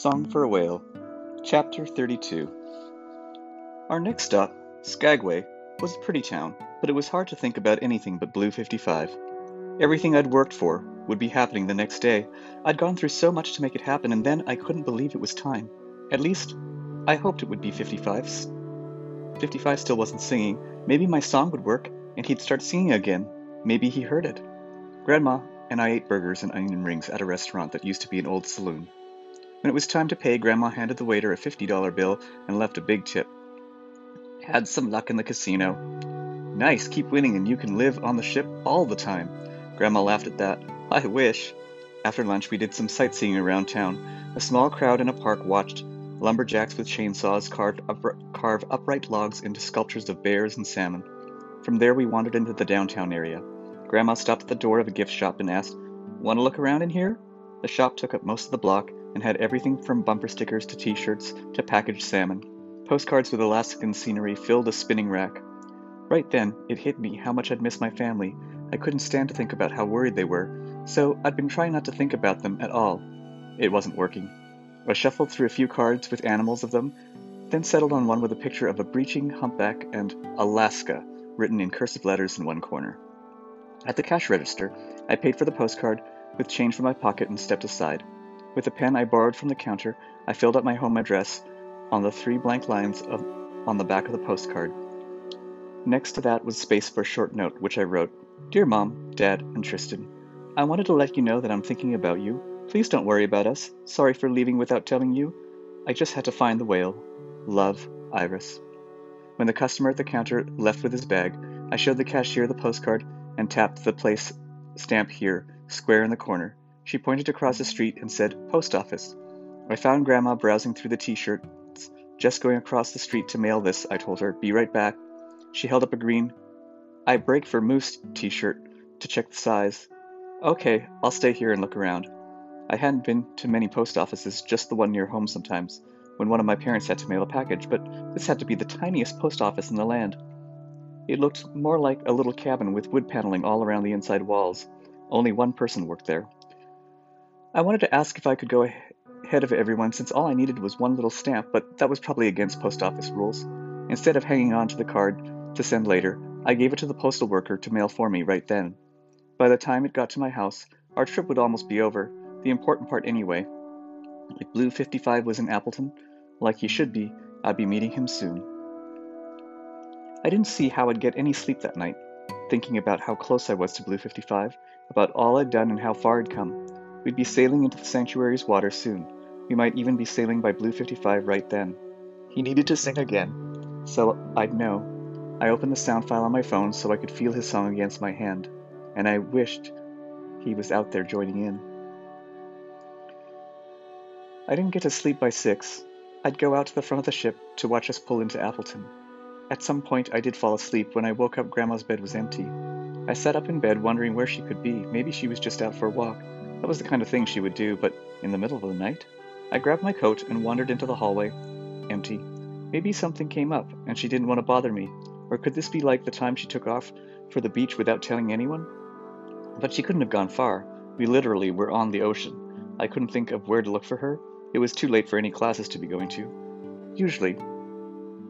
Song for a Whale, Chapter 32. Our next stop, Skagway, was a pretty town, but it was hard to think about anything but Blue 55. Everything I'd worked for would be happening the next day. I'd gone through so much to make it happen, and then I couldn't believe it was time. At least, I hoped it would be 55's. 55 still wasn't singing. Maybe my song would work, and he'd start singing again. Maybe he heard it. Grandma and I ate burgers and onion rings at a restaurant that used to be an old saloon. When it was time to pay, Grandma handed the waiter a $50 bill and left a big tip. Had some luck in the casino. Nice, keep winning and you can live on the ship all the time. Grandma laughed at that. I wish. After lunch, we did some sightseeing around town. A small crowd in a park watched lumberjacks with chainsaws carve, carve upright logs into sculptures of bears and salmon. From there, we wandered into the downtown area. Grandma stopped at the door of a gift shop and asked, Want to look around in here? The shop took up most of the block, and had everything from bumper stickers to t shirts to packaged salmon. Postcards with Alaskan scenery filled a spinning rack. Right then, it hit me how much I'd missed my family. I couldn't stand to think about how worried they were, so I'd been trying not to think about them at all. It wasn't working. I shuffled through a few cards with animals of them, then settled on one with a picture of a breaching humpback and Alaska written in cursive letters in one corner. At the cash register, I paid for the postcard with change from my pocket and stepped aside. With a pen I borrowed from the counter, I filled out my home address on the three blank lines of, on the back of the postcard. Next to that was space for a short note, which I wrote Dear Mom, Dad, and Tristan, I wanted to let you know that I'm thinking about you. Please don't worry about us. Sorry for leaving without telling you. I just had to find the whale. Love, Iris. When the customer at the counter left with his bag, I showed the cashier the postcard and tapped the place stamp here, square in the corner. She pointed across the street and said, Post office. I found Grandma browsing through the t shirts. Just going across the street to mail this, I told her. Be right back. She held up a green I break for moose t shirt to check the size. Okay, I'll stay here and look around. I hadn't been to many post offices, just the one near home sometimes, when one of my parents had to mail a package, but this had to be the tiniest post office in the land. It looked more like a little cabin with wood paneling all around the inside walls. Only one person worked there. I wanted to ask if I could go ahead of everyone since all I needed was one little stamp, but that was probably against post office rules. Instead of hanging on to the card to send later, I gave it to the postal worker to mail for me right then. By the time it got to my house, our trip would almost be over, the important part anyway. If Blue 55 was in Appleton, like he should be, I'd be meeting him soon. I didn't see how I'd get any sleep that night, thinking about how close I was to Blue 55, about all I'd done and how far I'd come. We'd be sailing into the sanctuary's water soon. We might even be sailing by Blue 55 right then. He needed to sing again, so I'd know. I opened the sound file on my phone so I could feel his song against my hand, and I wished he was out there joining in. I didn't get to sleep by six. I'd go out to the front of the ship to watch us pull into Appleton. At some point, I did fall asleep. When I woke up, Grandma's bed was empty. I sat up in bed wondering where she could be. Maybe she was just out for a walk. That was the kind of thing she would do, but in the middle of the night? I grabbed my coat and wandered into the hallway. Empty. Maybe something came up, and she didn't want to bother me. Or could this be like the time she took off for the beach without telling anyone? But she couldn't have gone far. We literally were on the ocean. I couldn't think of where to look for her. It was too late for any classes to be going to. Usually,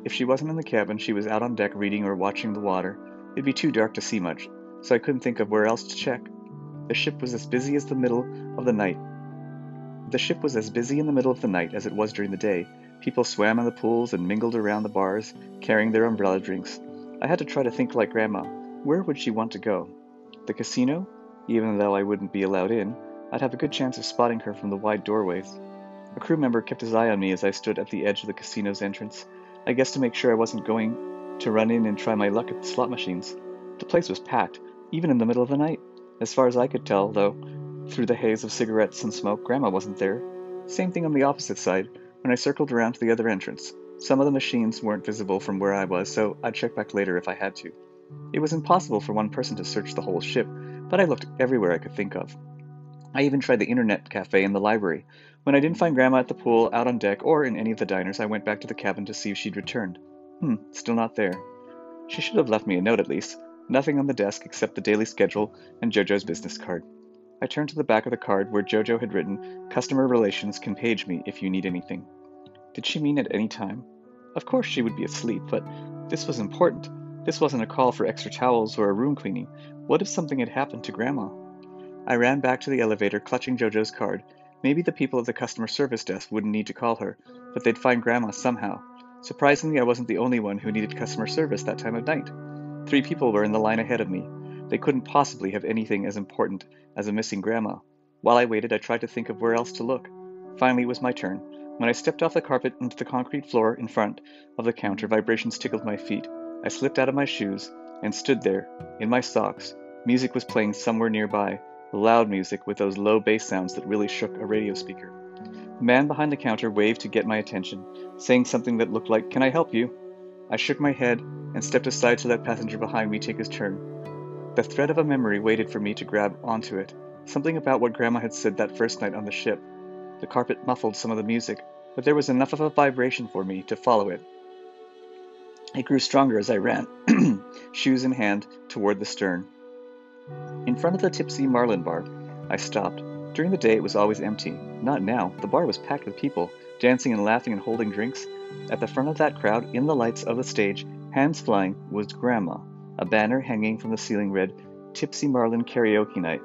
if she wasn't in the cabin, she was out on deck reading or watching the water. It'd be too dark to see much, so I couldn't think of where else to check. The ship was as busy as the middle of the night. The ship was as busy in the middle of the night as it was during the day. People swam in the pools and mingled around the bars, carrying their umbrella drinks. I had to try to think like Grandma. Where would she want to go? The casino? Even though I wouldn't be allowed in, I'd have a good chance of spotting her from the wide doorways. A crew member kept his eye on me as I stood at the edge of the casino's entrance, I guess to make sure I wasn't going to run in and try my luck at the slot machines. The place was packed, even in the middle of the night. As far as I could tell, though, through the haze of cigarettes and smoke, Grandma wasn't there. Same thing on the opposite side, when I circled around to the other entrance. Some of the machines weren't visible from where I was, so I'd check back later if I had to. It was impossible for one person to search the whole ship, but I looked everywhere I could think of. I even tried the internet cafe and the library. When I didn't find Grandma at the pool, out on deck, or in any of the diners, I went back to the cabin to see if she'd returned. Hmm, still not there. She should have left me a note at least, Nothing on the desk except the daily schedule and JoJo's business card. I turned to the back of the card where Jojo had written, Customer Relations can page me if you need anything. Did she mean at any time? Of course she would be asleep, but this was important. This wasn't a call for extra towels or a room cleaning. What if something had happened to Grandma? I ran back to the elevator, clutching Jojo's card. Maybe the people at the customer service desk wouldn't need to call her, but they'd find Grandma somehow. Surprisingly, I wasn't the only one who needed customer service that time of night. Three people were in the line ahead of me. They couldn't possibly have anything as important as a missing grandma. While I waited, I tried to think of where else to look. Finally, it was my turn. When I stepped off the carpet into the concrete floor in front of the counter, vibrations tickled my feet. I slipped out of my shoes and stood there, in my socks. Music was playing somewhere nearby, loud music with those low bass sounds that really shook a radio speaker. The man behind the counter waved to get my attention, saying something that looked like, Can I help you? I shook my head and stepped aside to let passenger behind me take his turn. The thread of a memory waited for me to grab onto it, something about what Grandma had said that first night on the ship. The carpet muffled some of the music, but there was enough of a vibration for me to follow it. It grew stronger as I ran, shoes in hand, toward the stern. In front of the Tipsy Marlin bar, I stopped. During the day, it was always empty. Not now. The bar was packed with people, dancing and laughing and holding drinks. At the front of that crowd, in the lights of the stage, hands flying, was Grandma. A banner hanging from the ceiling read, Tipsy Marlin Karaoke Night.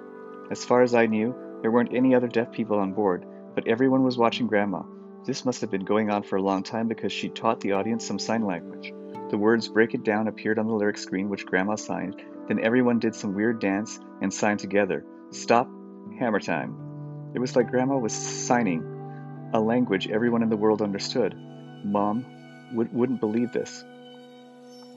As far as I knew, there weren't any other deaf people on board, but everyone was watching Grandma. This must have been going on for a long time because she taught the audience some sign language. The words Break It Down appeared on the lyric screen, which Grandma signed. Then everyone did some weird dance and signed together. Stop, hammer time. It was like Grandma was signing a language everyone in the world understood. Mom would, wouldn't believe this.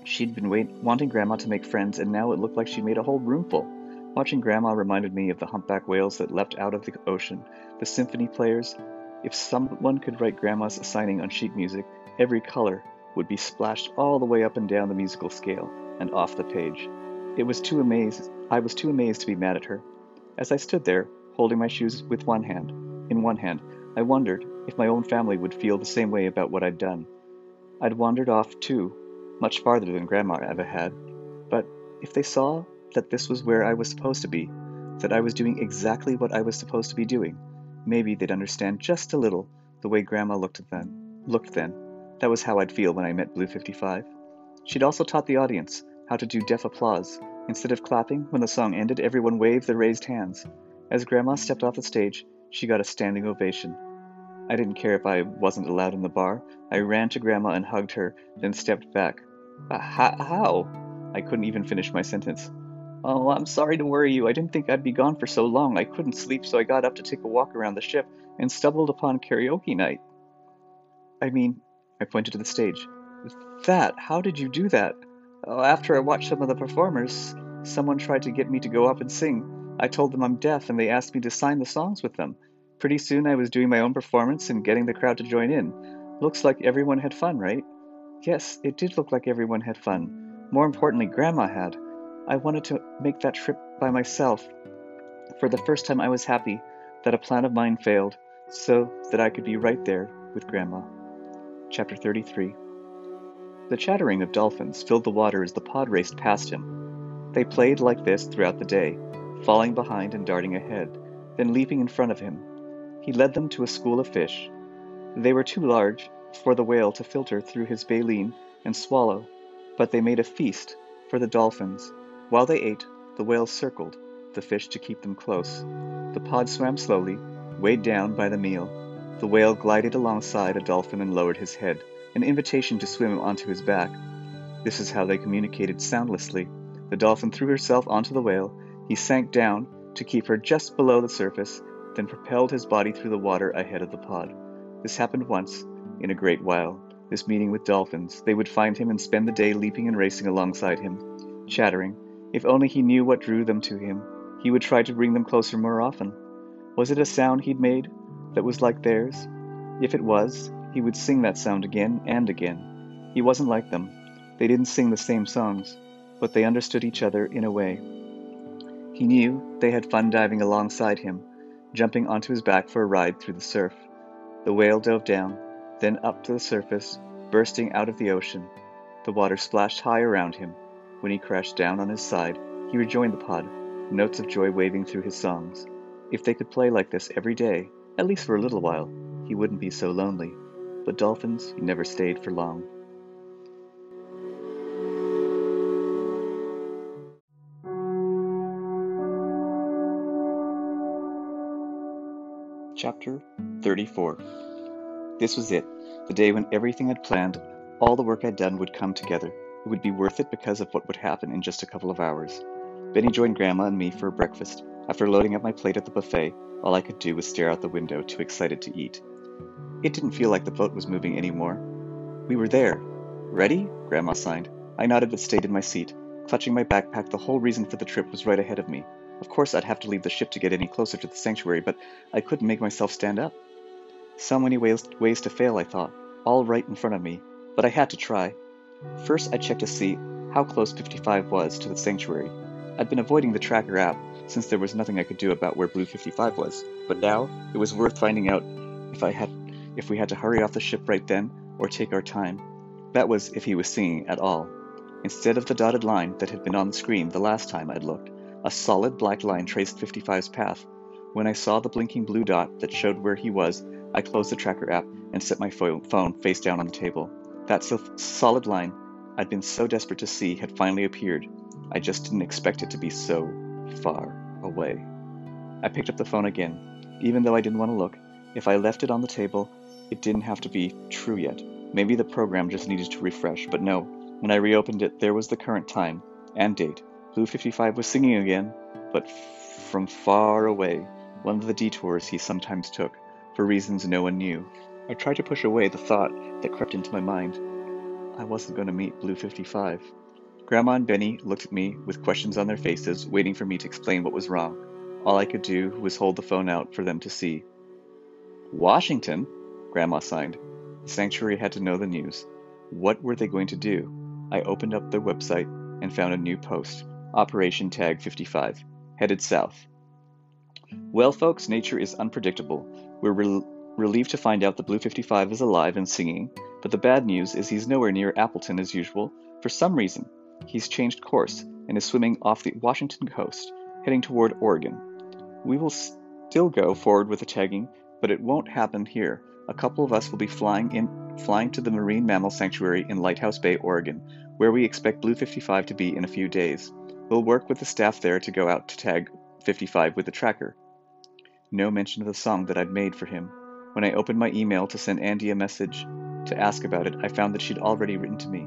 She'd been wait, wanting Grandma to make friends, and now it looked like she made a whole roomful. Watching Grandma reminded me of the humpback whales that leapt out of the ocean, the symphony players. If someone could write Grandma's signing on sheet music, every color would be splashed all the way up and down the musical scale and off the page. It was too amazed I was too amazed to be mad at her. As I stood there, holding my shoes with one hand, in one hand, I wondered if my own family would feel the same way about what I'd done. I'd wandered off too, much farther than Grandma ever had, but if they saw that this was where I was supposed to be, that I was doing exactly what I was supposed to be doing, maybe they'd understand just a little the way Grandma looked at then, looked then. That was how I'd feel when I met Blue 55. She'd also taught the audience how to do deaf applause. Instead of clapping, when the song ended, everyone waved their raised hands. As Grandma stepped off the stage, she got a standing ovation. I didn't care if I wasn't allowed in the bar. I ran to Grandma and hugged her, then stepped back. Uh, how? I couldn't even finish my sentence. Oh, I'm sorry to worry you. I didn't think I'd be gone for so long. I couldn't sleep, so I got up to take a walk around the ship and stumbled upon karaoke night. I mean, I pointed to the stage. That? How did you do that? Oh, after I watched some of the performers, someone tried to get me to go up and sing. I told them I'm deaf and they asked me to sign the songs with them. Pretty soon I was doing my own performance and getting the crowd to join in. Looks like everyone had fun, right? Yes, it did look like everyone had fun. More importantly, Grandma had. I wanted to make that trip by myself. For the first time, I was happy that a plan of mine failed, so that I could be right there with Grandma. Chapter 33 The chattering of dolphins filled the water as the pod raced past him. They played like this throughout the day, falling behind and darting ahead, then leaping in front of him. He led them to a school of fish. They were too large for the whale to filter through his baleen and swallow, but they made a feast for the dolphins. While they ate, the whales circled the fish to keep them close. The pod swam slowly, weighed down by the meal, the whale glided alongside a dolphin and lowered his head, an invitation to swim onto his back. This is how they communicated soundlessly. The dolphin threw herself onto the whale. He sank down to keep her just below the surface, then propelled his body through the water ahead of the pod. This happened once in a great while. This meeting with dolphins. They would find him and spend the day leaping and racing alongside him, chattering. If only he knew what drew them to him, he would try to bring them closer more often. Was it a sound he'd made? that was like theirs? If it was, he would sing that sound again and again. He wasn't like them. They didn't sing the same songs, but they understood each other in a way. He knew they had fun diving alongside him, jumping onto his back for a ride through the surf. The whale dove down, then up to the surface, bursting out of the ocean. The water splashed high around him. When he crashed down on his side, he rejoined the pod, notes of joy waving through his songs. If they could play like this every day, at least for a little while, he wouldn't be so lonely. But dolphins never stayed for long. Chapter 34 This was it, the day when everything I'd planned, all the work I'd done would come together. It would be worth it because of what would happen in just a couple of hours. Benny joined Grandma and me for breakfast. After loading up my plate at the buffet, all I could do was stare out the window, too excited to eat. It didn't feel like the boat was moving anymore. We were there. Ready? Grandma signed. I nodded but stayed in my seat. Clutching my backpack, the whole reason for the trip was right ahead of me. Of course, I'd have to leave the ship to get any closer to the sanctuary, but I couldn't make myself stand up. So many ways, ways to fail, I thought, all right in front of me, but I had to try. First, I checked to see how close 55 was to the sanctuary. I'd been avoiding the tracker app since there was nothing I could do about where Blue 55 was, but now it was worth finding out if I had if we had to hurry off the ship right then or take our time. That was if he was singing at all. Instead of the dotted line that had been on the screen the last time I'd looked, a solid black line traced 55's path. When I saw the blinking blue dot that showed where he was, I closed the tracker app and set my phone face down on the table. That solid line I'd been so desperate to see had finally appeared. I just didn't expect it to be so far away. I picked up the phone again. Even though I didn't want to look, if I left it on the table, it didn't have to be true yet. Maybe the program just needed to refresh, but no. When I reopened it, there was the current time and date Blue 55 was singing again, but from far away, one of the detours he sometimes took, for reasons no one knew. I tried to push away the thought that crept into my mind. I wasn't going to meet Blue 55. Grandma and Benny looked at me with questions on their faces, waiting for me to explain what was wrong. All I could do was hold the phone out for them to see. Washington? Grandma signed. The sanctuary had to know the news. What were they going to do? I opened up their website and found a new post. Operation Tag 55, headed south. Well, folks, nature is unpredictable. We're re- relieved to find out that Blue 55 is alive and singing, but the bad news is he's nowhere near Appleton as usual. For some reason, he's changed course and is swimming off the Washington coast, heading toward Oregon. We will still go forward with the tagging, but it won't happen here. A couple of us will be flying in flying to the Marine Mammal Sanctuary in Lighthouse Bay, Oregon, where we expect Blue 55 to be in a few days. We'll work with the staff there to go out to tag 55 with the tracker. No mention of the song that I'd made for him. When I opened my email to send Andy a message to ask about it, I found that she'd already written to me.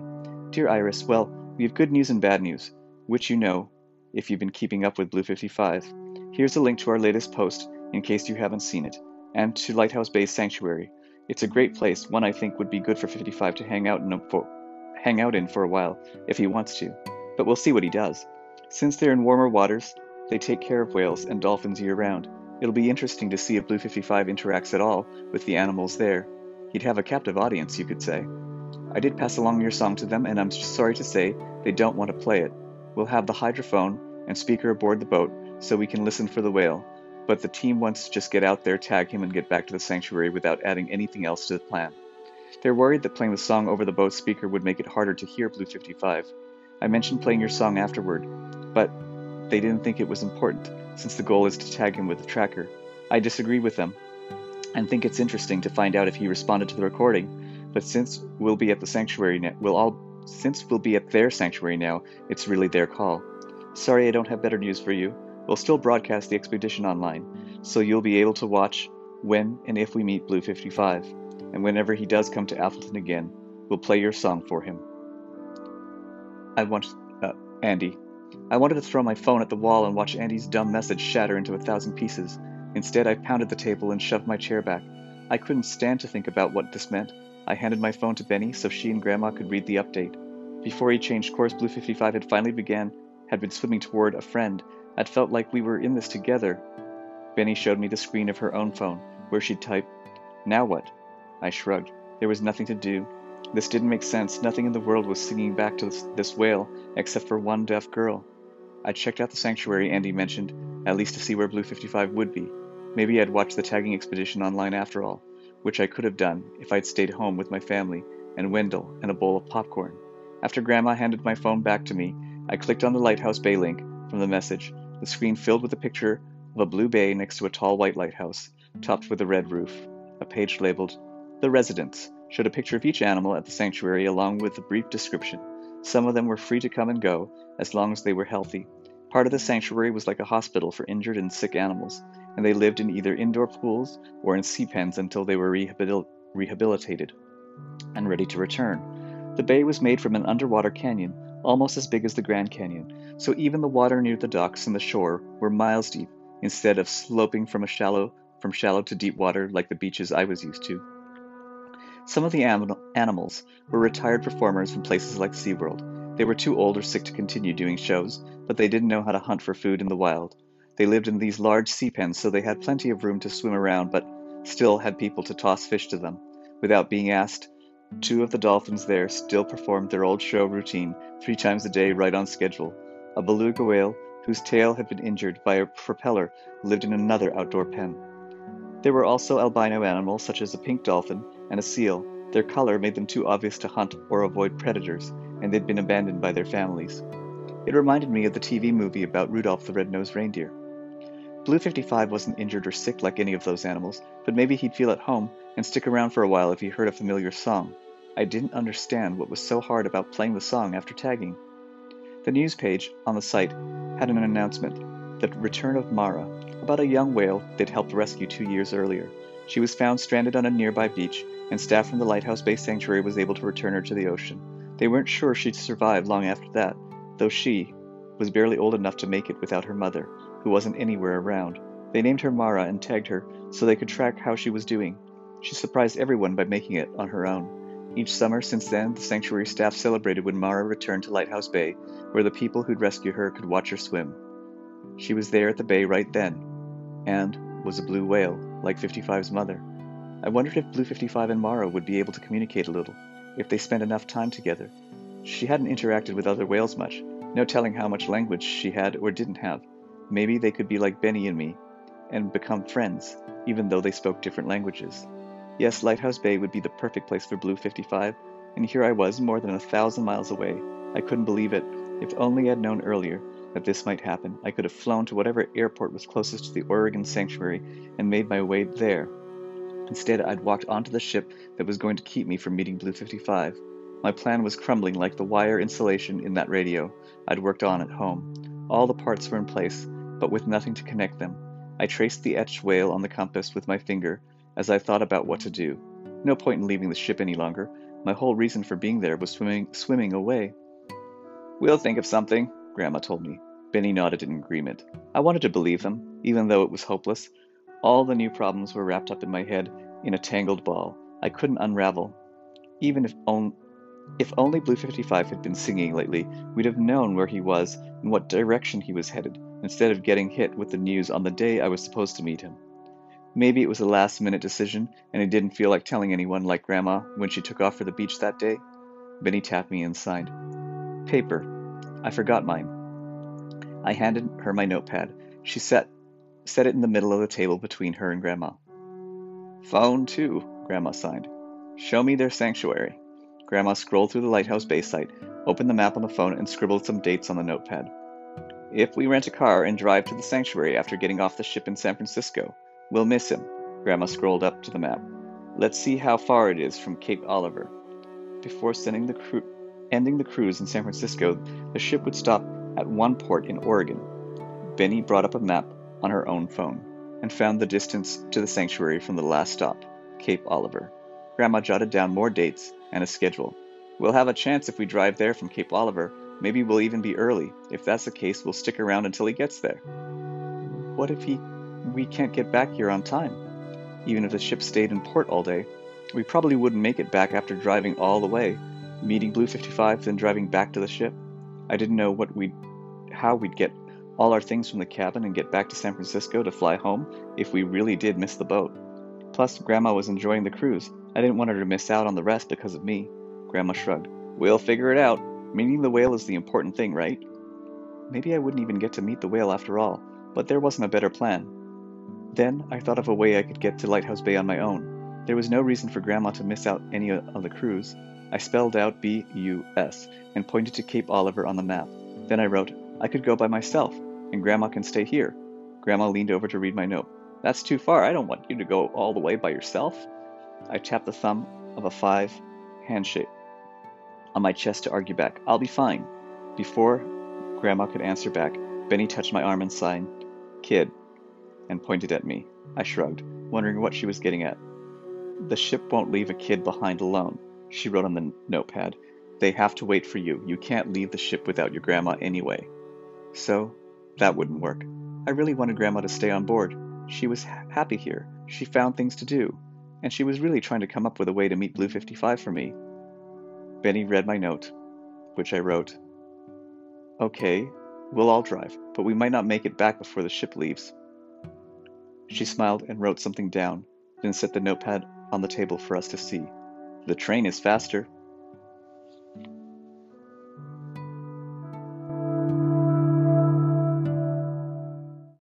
Dear Iris, well, we have good news and bad news, which you know if you've been keeping up with Blue 55. Here's a link to our latest post in case you haven't seen it, and to Lighthouse Bay Sanctuary. It's a great place, one I think would be good for 55 to hang out in for, hang out in for a while if he wants to. But we'll see what he does. Since they're in warmer waters, they take care of whales and dolphins year round. It'll be interesting to see if Blue 55 interacts at all with the animals there. He'd have a captive audience, you could say. I did pass along your song to them, and I'm sorry to say they don't want to play it. We'll have the hydrophone and speaker aboard the boat so we can listen for the whale, but the team wants to just get out there, tag him, and get back to the sanctuary without adding anything else to the plan. They're worried that playing the song over the boat speaker would make it harder to hear Blue 55. I mentioned playing your song afterward, but they didn't think it was important, since the goal is to tag him with the tracker. I disagree with them, and think it's interesting to find out if he responded to the recording. But since we'll be at the sanctuary now, we'll all since we'll be at their sanctuary now, it's really their call. Sorry I don't have better news for you. We'll still broadcast the expedition online, so you'll be able to watch when and if we meet Blue 55. And whenever he does come to Appleton again, we'll play your song for him. I want uh, Andy. I wanted to throw my phone at the wall and watch Andy's dumb message shatter into a thousand pieces. Instead, I pounded the table and shoved my chair back. I couldn't stand to think about what this meant. I handed my phone to Benny so she and Grandma could read the update. Before he changed course, Blue 55 had finally began, had been swimming toward a friend. I'd felt like we were in this together. Benny showed me the screen of her own phone, where she'd typed, Now what? I shrugged. There was nothing to do. This didn't make sense. Nothing in the world was singing back to this, whale, except for one deaf girl. I checked out the sanctuary Andy mentioned, at least to see where Blue 55 would be. Maybe I'd watched the tagging expedition online after all, which I could have done if I'd stayed home with my family and Wendell and a bowl of popcorn. After Grandma handed my phone back to me, I clicked on the Lighthouse Bay link from the message. The screen filled with a picture of a blue bay next to a tall white lighthouse, topped with a red roof. A page labeled, The Residents, showed a picture of each animal at the sanctuary along with a brief description. Some of them were free to come and go, as long as they were healthy. Part of the sanctuary was like a hospital for injured and sick animals, and they lived in either indoor pools or in sea pens until they were rehabil- rehabilitated and ready to return. The bay was made from an underwater canyon, almost as big as the Grand Canyon, so even the water near the docks and the shore were miles deep, instead of sloping from a shallow from shallow to deep water like the beaches I was used to. Some of the anim- animals were retired performers from places like SeaWorld. They were too old or sick to continue doing shows, but they didn't know how to hunt for food in the wild. They lived in these large sea pens, so they had plenty of room to swim around, but still had people to toss fish to them. Without being asked, two of the dolphins there still performed their old show routine three times a day right on schedule. A beluga whale, whose tail had been injured by a propeller, lived in another outdoor pen. There were also albino animals such as a pink dolphin and a seal. Their color made them too obvious to hunt or avoid predators, and they'd been abandoned by their families. It reminded me of the TV movie about Rudolph the Red-Nosed Reindeer. Blue 55 wasn't injured or sick like any of those animals, but maybe he'd feel at home and stick around for a while if he heard a familiar song. I didn't understand what was so hard about playing the song after tagging. The news page on the site had an announcement the return of Mara, about a young whale they'd helped rescue two years earlier. She was found stranded on a nearby beach, and staff from the Lighthouse Bay Sanctuary was able to return her to the ocean. They weren't sure she'd survive long after that, though she was barely old enough to make it without her mother, who wasn't anywhere around. They named her Mara and tagged her so they could track how she was doing. She surprised everyone by making it on her own. Each summer since then, the sanctuary staff celebrated when Mara returned to Lighthouse Bay, where the people who'd rescued her could watch her swim. She was there at the bay right then, and was a blue whale, like 55's mother. I wondered if Blue 55 and Mara would be able to communicate a little, if they spent enough time together. She hadn't interacted with other whales much, no telling how much language she had or didn't have. Maybe they could be like Benny and me, and become friends, even though they spoke different languages. Yes, Lighthouse Bay would be the perfect place for Blue 55, and here I was, more than a thousand miles away. I couldn't believe it. If only I'd known earlier that this might happen, I could have flown to whatever airport was closest to the Oregon sanctuary and made my way there. Instead, I'd walked onto the ship that was going to keep me from meeting Blue 55. My plan was crumbling like the wire insulation in that radio I'd worked on at home. All the parts were in place, but with nothing to connect them. I traced the etched whale on the compass with my finger as I thought about what to do. No point in leaving the ship any longer. My whole reason for being there was swimming swimming away. We'll think of something, Grandma told me. Benny nodded in agreement. I wanted to believe him, even though it was hopeless. All the new problems were wrapped up in my head in a tangled ball. I couldn't unravel. Even if, on- if only Blue 55 had been singing lately, we'd have known where he was and what direction he was headed, instead of getting hit with the news on the day I was supposed to meet him. Maybe it was a last minute decision, and he didn't feel like telling anyone like Grandma when she took off for the beach that day. Benny tapped me and signed. Paper. I forgot mine. I handed her my notepad. She set, set it in the middle of the table between her and Grandma. Phone, too, Grandma signed. Show me their sanctuary. Grandma scrolled through the Lighthouse Bay's site, opened the map on the phone, and scribbled some dates on the notepad. If we rent a car and drive to the sanctuary after getting off the ship in San Francisco, we'll miss him. Grandma scrolled up to the map. Let's see how far it is from Cape Oliver. Before sending the cru- ending the cruise in San Francisco, the ship would stop at one port in Oregon. Benny brought up a map on her own phone and found the distance to the sanctuary from the last stop, Cape Oliver. Grandma jotted down more dates and a schedule. We'll have a chance if we drive there from Cape Oliver. Maybe we'll even be early. If that's the case, we'll stick around until he gets there. What if he we can't get back here on time? Even if the ship stayed in port all day, we probably wouldn't make it back after driving all the way, meeting Blue 55, then driving back to the ship. I didn't know what we'd, how we'd get all our things from the cabin and get back to San Francisco to fly home if we really did miss the boat. Plus, Grandma was enjoying the cruise. I didn't want her to miss out on the rest because of me. Grandma shrugged. We'll figure it out. Meeting the whale is the important thing, right? Maybe I wouldn't even get to meet the whale after all, but there wasn't a better plan. Then I thought of a way I could get to Lighthouse Bay on my own. There was no reason for Grandma to miss out any of the cruise. I spelled out B U S and pointed to Cape Oliver on the map. Then I wrote, I could go by myself, and Grandma can stay here. Grandma leaned over to read my note. That's too far. I don't want you to go all the way by yourself. I tapped the thumb of a five handshake on my chest to argue back. I'll be fine. Before Grandma could answer back, Benny touched my arm and signed, Kid, and pointed at me. I shrugged, wondering what she was getting at. The ship won't leave a kid behind alone, she wrote on the notepad. They have to wait for you. You can't leave the ship without your grandma anyway. So, that wouldn't work. I really wanted grandma to stay on board. She was happy here. She found things to do. And she was really trying to come up with a way to meet Blue 55 for me. Benny read my note, which I wrote Okay, we'll all drive, but we might not make it back before the ship leaves. She smiled and wrote something down, then set the notepad on the table for us to see. The train is faster,